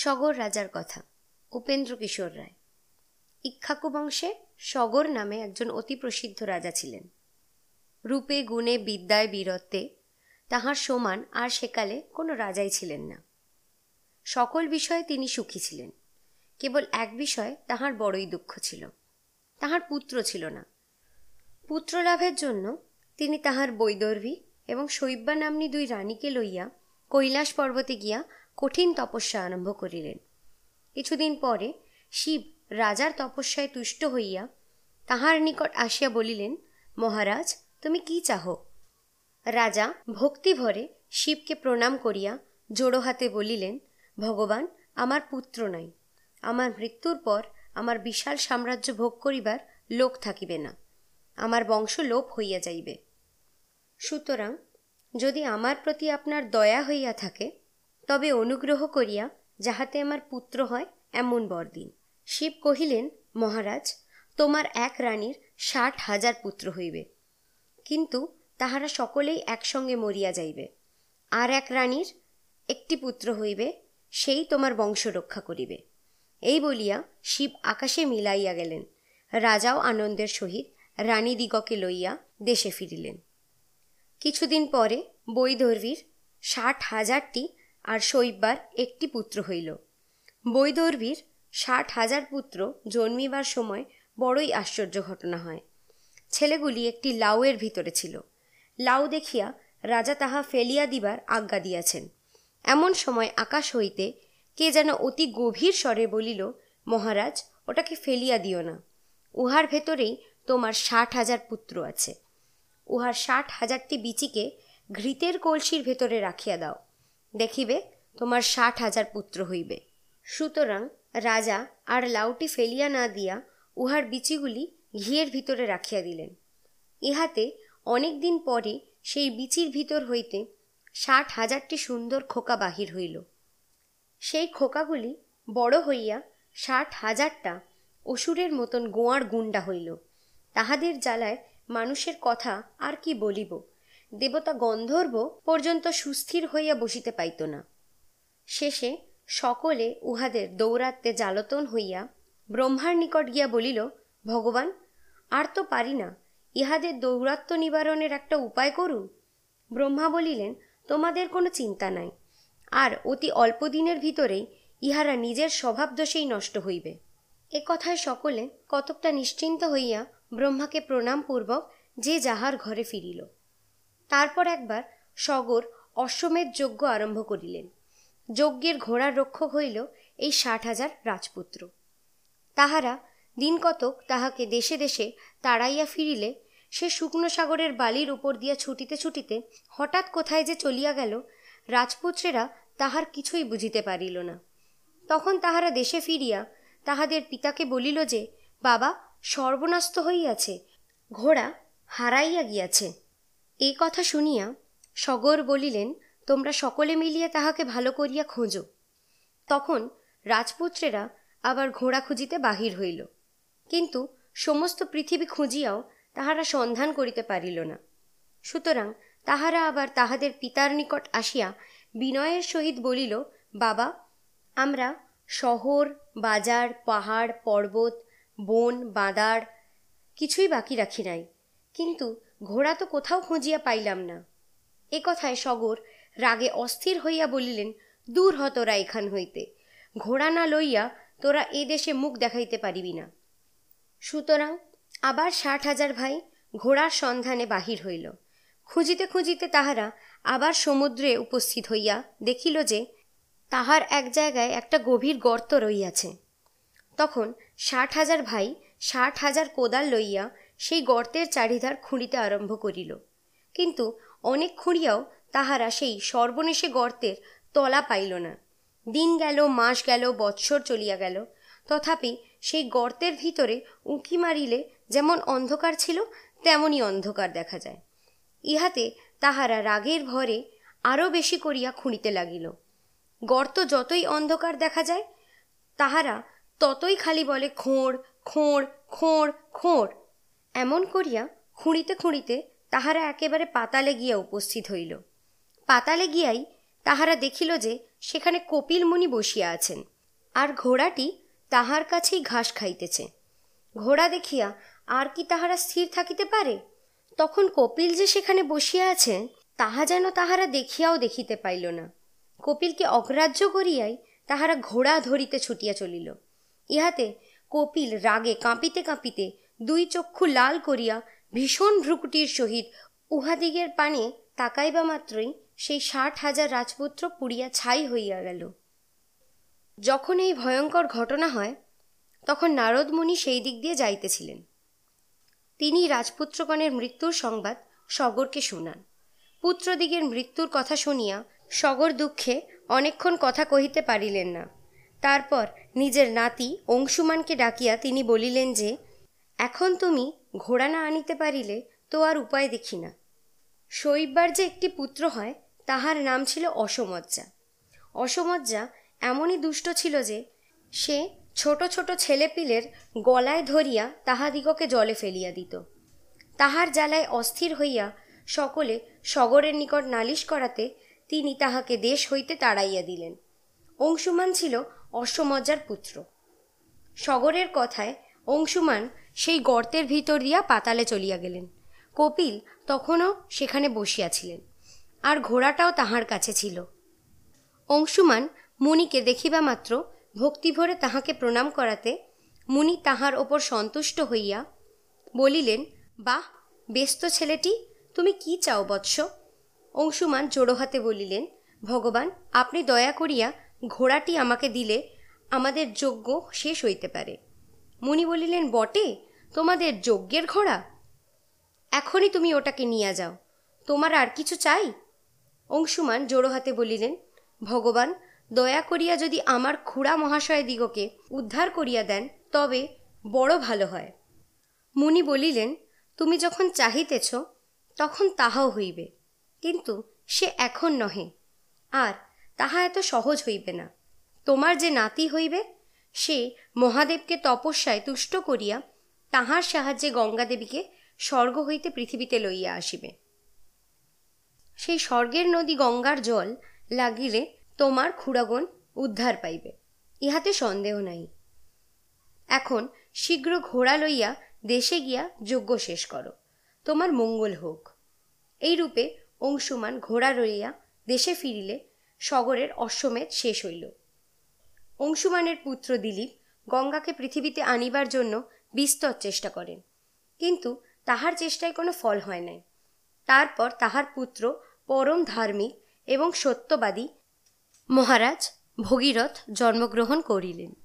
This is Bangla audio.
সগর রাজার কথা। উপেন্দ্র কিশোর রায়। ইক্ষাকু বংশে সগর নামে একজন অতি প্রসিদ্ধ রাজা ছিলেন। রূপে, গুণে, বিদ্যায়, বীরত্বে তাহার সমান আর সেকালে কোনো রাজাই ছিলেন না। সকল বিষয়ে তিনি সুখী ছিলেন। কেবল এক বিষয়ে তাহার বড়ই দুঃখ ছিল। তাহার পুত্র ছিল না। পুত্র লাভের জন্য তিনি তাহার বৈদর্ভী এবং শৈব্যা নাম্নী দুই রানীকে লইয়া কৈলাস পর্বতে গিয়া কঠিন তপস্যা আরম্ভ করিলেন। কিছুদিন পরে শিব রাজার তপস্যায় তুষ্ট হইয়া তাহার নিকট আসিয়া বলিলেন, মহারাজ, তুমি কি চাহ? রাজা ভক্তিভরে শিবকে প্রণাম করিয়া জোড়ো হাতে বলিলেন, ভগবান, আমার পুত্র নাই। আমার মৃত্যুর পর আমার বিশাল সাম্রাজ্য ভোগ করিবার লোক থাকিবে না। আমার বংশ লোপ হইয়া যাইবে। সুতরাং যদি আমার প্রতি আপনার দয়া হইয়া থাকে তবে অনুগ্রহ করিয়া যাহাতে আমার পুত্র হয় এমন বর দিন শিব কহিলেন, মহারাজ, তোমার এক রানীর ষাট হাজার পুত্র হইবে। কিন্তু তাহারা সকলেই একসঙ্গে মরিয়া যাইবে। আর এক রানীর একটি পুত্র হইবে, সেই তোমার বংশ রক্ষা করিবে। এই বলিয়া শিব আকাশে মিলাইয়া গেলেন। রাজাও আনন্দের সহিত রানীদিগকে লইয়া দেশে ফিরিলেন। কিছুদিন পরে বৈদর্ভীর ষাট হাজারটি আর শৈব্যার একটি পুত্র হইল। বৈদর্ভীর ষাট হাজার পুত্র জন্মিবার সময় বড়ই আশ্চর্য ঘটনা হয়। ছেলেগুলি একটি লাউয়ের ভিতরে ছিল। লাউ দেখিয়া রাজা তাহা ফেলিয়া দিবার আজ্ঞা দিয়াছেন। এমন সময় আকাশ হইতে কে যেন অতি গভীর স্বরে বলিল, মহারাজ, ওটাকে ফেলিয়া দিও না। উহার ভেতরেই তোমার ষাট হাজার পুত্র আছে। উহার ষাট হাজারটি বিচিকে ঘৃতের কলসির ভেতরে রাখিয়া দাও। দেখিবে তোমার ষাট হাজার পুত্র হইবে। সুতরাং রাজা আর লাউটি ফেলিয়া না দিয়া উহার বিচিগুলি ঘিয়ের ভিতরে রাখিয়া দিলেন। ইহাতে অনেক দিন পরে সেই বিচির ভিতর হইতে ষাট হাজারটি সুন্দর খোকা বাহির হইল। সেই খোকাগুলি বড় হইয়া ষাট হাজারটা অসুরের মতন গোয়ার গুন্ডা হইল। তাহাদের জ্বালায় মানুষের কথা আর কি বলিব? দেবতা গন্ধর্ব পর্যন্ত সুস্থির হইয়া বসিতে পাইত না। শেষে সকলে উহাদের দৌরাত্মে জালতন হইয়া ব্রহ্মার নিকট গিয়া বলিল, ভগবান, আর তো পারি না, ইহাদের দৌরাত্ম নিবারণের একটা উপায় করুন ব্রহ্মা বলিলেন, তোমাদের কোনো চিন্তা নাই, আর অতি অল্প দিনের ভিতরেই ইহারা নিজের স্বভাব দোষেই নষ্ট হইবে। এ কথায় সকলে কতকটা নিশ্চিন্ত হইয়া ব্রহ্মাকে প্রণামপূর্বক যে যাহার ঘরে ফিরিল। তারপর একবার সগর অশ্বমেধ যজ্ঞ আরম্ভ করিলেন। যজ্ঞের ঘোড়ার রক্ষক হইল এই ষাট হাজার রাজপুত্র। তাহারা দিন কতক তাহাকে দেশে দেশে তাড়াইয়া ফিরিলে, সে শুকনো সাগরের বালির উপর দিয়া ছুটিতে ছুটিতে হঠাৎ কোথায় যে চলিয়া গেল, রাজপুত্রেরা তাহার কিছুই বুঝিতে পারিল না। তখন তাহারা দেশে ফিরিয়া তাহাদের পিতাকে বলিল যে, বাবা, সর্বনাস্ত হইয়াছে, ঘোড়া হারাইয়া গিয়াছে। এই কথা শুনিয়া সগর বলিলেন, তোমরা সকলে মিলিয়া তাহাকে ভালো করিয়া খোঁজো। তখন রাজপুত্রেরা আবার ঘোড়া খুঁজিতে বাহির হইল। কিন্তু সমস্ত পৃথিবী খুঁজিয়াও তাহারা সন্ধান করিতে পারিল না। সুতরাং তাহারা আবার তাহাদের পিতার নিকট আসিয়া বিনয়ের সহিত বলিল, বাবা, আমরা শহর, বাজার, পাহাড়, পর্বত, বন, বাঁদার কিছুই বাকি রাখি নাই। কিন্তু ঘোড়া তো কোথাও খুঁজিয়া পাইলাম না। এ কথায় সগর রাগে অস্থির হইয়া বলিলেন, দূর হ তোরা এখান হইতে। ঘোড়া না লইয়া তোরা এ দেশে মুখ দেখাইতে পারিবি না। সুতরাং আবার ষাট হাজার ভাই ঘোড়ার সন্ধানে বাহির হইল। খুঁজিতে খুঁজিতে তাহারা আবার সমুদ্রে উপস্থিত হইয়া দেখিল যে তাহার এক জায়গায় একটা গভীর গর্ত রইয়াছে তখন ষাট হাজার ভাই ষাট হাজার কোদাল লইয়া সেই গর্তের চারিধার খুঁড়িতে আরম্ভ করিল। কিন্তু অনেক খুঁড়িয়াও তাহারা সেই সর্বনেশে গর্তের তলা পাইল না। দিন গেল, মাস গেল, বৎসর চলিয়া গেল। তথাপি সেই গর্তের ভিতরে উঁকি মারিলে যেমন অন্ধকার ছিল তেমনই অন্ধকার দেখা যায়। ইহাতে তাহারা রাগের ভরে আরও বেশি করিয়া খুঁড়িতে লাগিল। গর্ত যতই অন্ধকার দেখা যায়, তাহারা ততই খালি বলে, খোঁড় খোঁড় খোঁড় খোঁড়। এমন করিয়া খুঁড়িতে খুঁড়িতে তাহারা একেবারে পাতালে গিয়া উপস্থিত হইল। পাতালে গিয়াই তাহারা দেখিল যে সেখানে কপিল মুনি বসিয়া আছেন, আর ঘোড়াটি তাহার কাছেই ঘাস খাইতেছে। ঘোড়া দেখিয়া আর কি তাহারা স্থির থাকিতে পারে? তখন কপিল যে সেখানে বসিয়া আছেন, তাহা যেন তাহারা দেখিয়াও দেখিতে পাইল না। কপিলকে অগ্রাহ্য করিয়াই তাহারা ঘোড়া ধরিতে ছুটিয়া চলিল। ইহাতে কপিল রাগে কাঁপিতে কাঁপিতে দুই চক্ষু লাল করিয়া ভীষণ ভ্রুকুটির সহিত উহাদিগের পানে তাকাইবা মাত্রই সেই ষাট হাজার রাজপুত্র পুড়িয়া ছাই হইয়া গেল। যখন এই ভয়ঙ্কর ঘটনা হয়, তখন নারদমুনি সেই দিক দিয়ে যাইতেছিলেন। তিনি রাজপুত্রগণের মৃত্যুর সংবাদ সগরকে শুনান। পুত্রদিগের মৃত্যুর কথা শুনিয়া সগর দুঃখে অনেকক্ষণ কথা কহিতে পারিলেন না। তারপর নিজের নাতি অংশুমানকে ডাকিয়া তিনি বলিলেন যে এখন তুমি ঘোড়া না আনিতে পারিলে তো আর উপায় দেখি না। শৈববার যে একটি পুত্র হয়, তাহার নাম ছিল অসমজ্জা। অসমজ্জা এমনই দুষ্ট ছিল যে, সে ছোট ছোট ছেলেপিলের গলায় ধরিয়া তাহাদিগকে জলে ফেলিয়া দিত। তাহার জ্বালায় অস্থির হইয়া সকলে সগরের নিকট নালিশ করাতে তিনি তাহাকে দেশ হইতে তাড়াইয়া দিলেন। অংশুমান ছিল অশ্বমজ্জার পুত্র। সগরের কথায় অংশুমান সেই গর্তের ভিতর দিয়া পাতালে চলিয়া গেলেন। কপিল তখনও সেখানে বসিয়াছিলেন, আর ঘোড়াটাও তাহার কাছে ছিল। অংশুমান মুনিকে দেখিবা মাত্র ভক্তিভরে তাহাকে প্রণাম করাতে মুনি তাহার ওপর সন্তুষ্ট হইয়া বলিলেন, বাহ, ব্যস্ত ছেলেটি, তুমি কি চাও বৎস? অংশুমান জোড়ো হাতে বলিলেন, ভগবান, আপনি দয়া করিয়া ঘোড়াটি আমাকে দিলে আমাদের যজ্ঞ শেষ হইতে পারে। মুনি বলিলেন, বটে, তোমাদের যজ্ঞের ঘোড়া। এখনই তুমি ওটাকে নিয়ে যাও, তোমার আর কিছু চাই? অংশুমান জোড়ো হাতে বলিলেন, ভগবান, দয়া করিয়া যদি আমার খুড়া মহাশয় দিগকে উদ্ধার করিয়া দেন, তবে বড় ভালো হয়। মুনি বলিলেন, তুমি যখন চাহিতেছ, তখন তাহাও হইবে, কিন্তু সে এখন নহে, আর তাহা এত সহজ হইবে না। তোমার যে নাতি হইবে সে মহাদেবকে তপস্যায় তুষ্ট করিয়া তাহার সাহায্যে গঙ্গাদেবীকে স্বর্গ হইতে পৃথিবীতে লইয়া আসিবে। সেই স্বর্গের নদী গঙ্গার জল লাগিলে তোমার খুড়াগণ উদ্ধার পাইবে, ইহাতে সন্দেহ নাই। এখন শীঘ্র ঘোড়া লইয়া দেশে গিয়া যজ্ঞ শেষ করো, তোমার মঙ্গল হোক। এই রূপে অংশুমান ঘোড়া লইয়া দেশে ফিরিলে সগরের অশ্বমেধ শেষ হইল। অংশুমানের পুত্র দিলীপ গঙ্গাকে পৃথিবীতে আনিবার জন্য বিস্তর চেষ্টা করেন। কিন্তু তাহার চেষ্টায় কোনো ফল হয় নাই। তারপর তাহার পুত্র পরম ধার্মিক এবং সত্যবাদী মহারাজ ভগীরথ জন্মগ্রহণ করিলেন।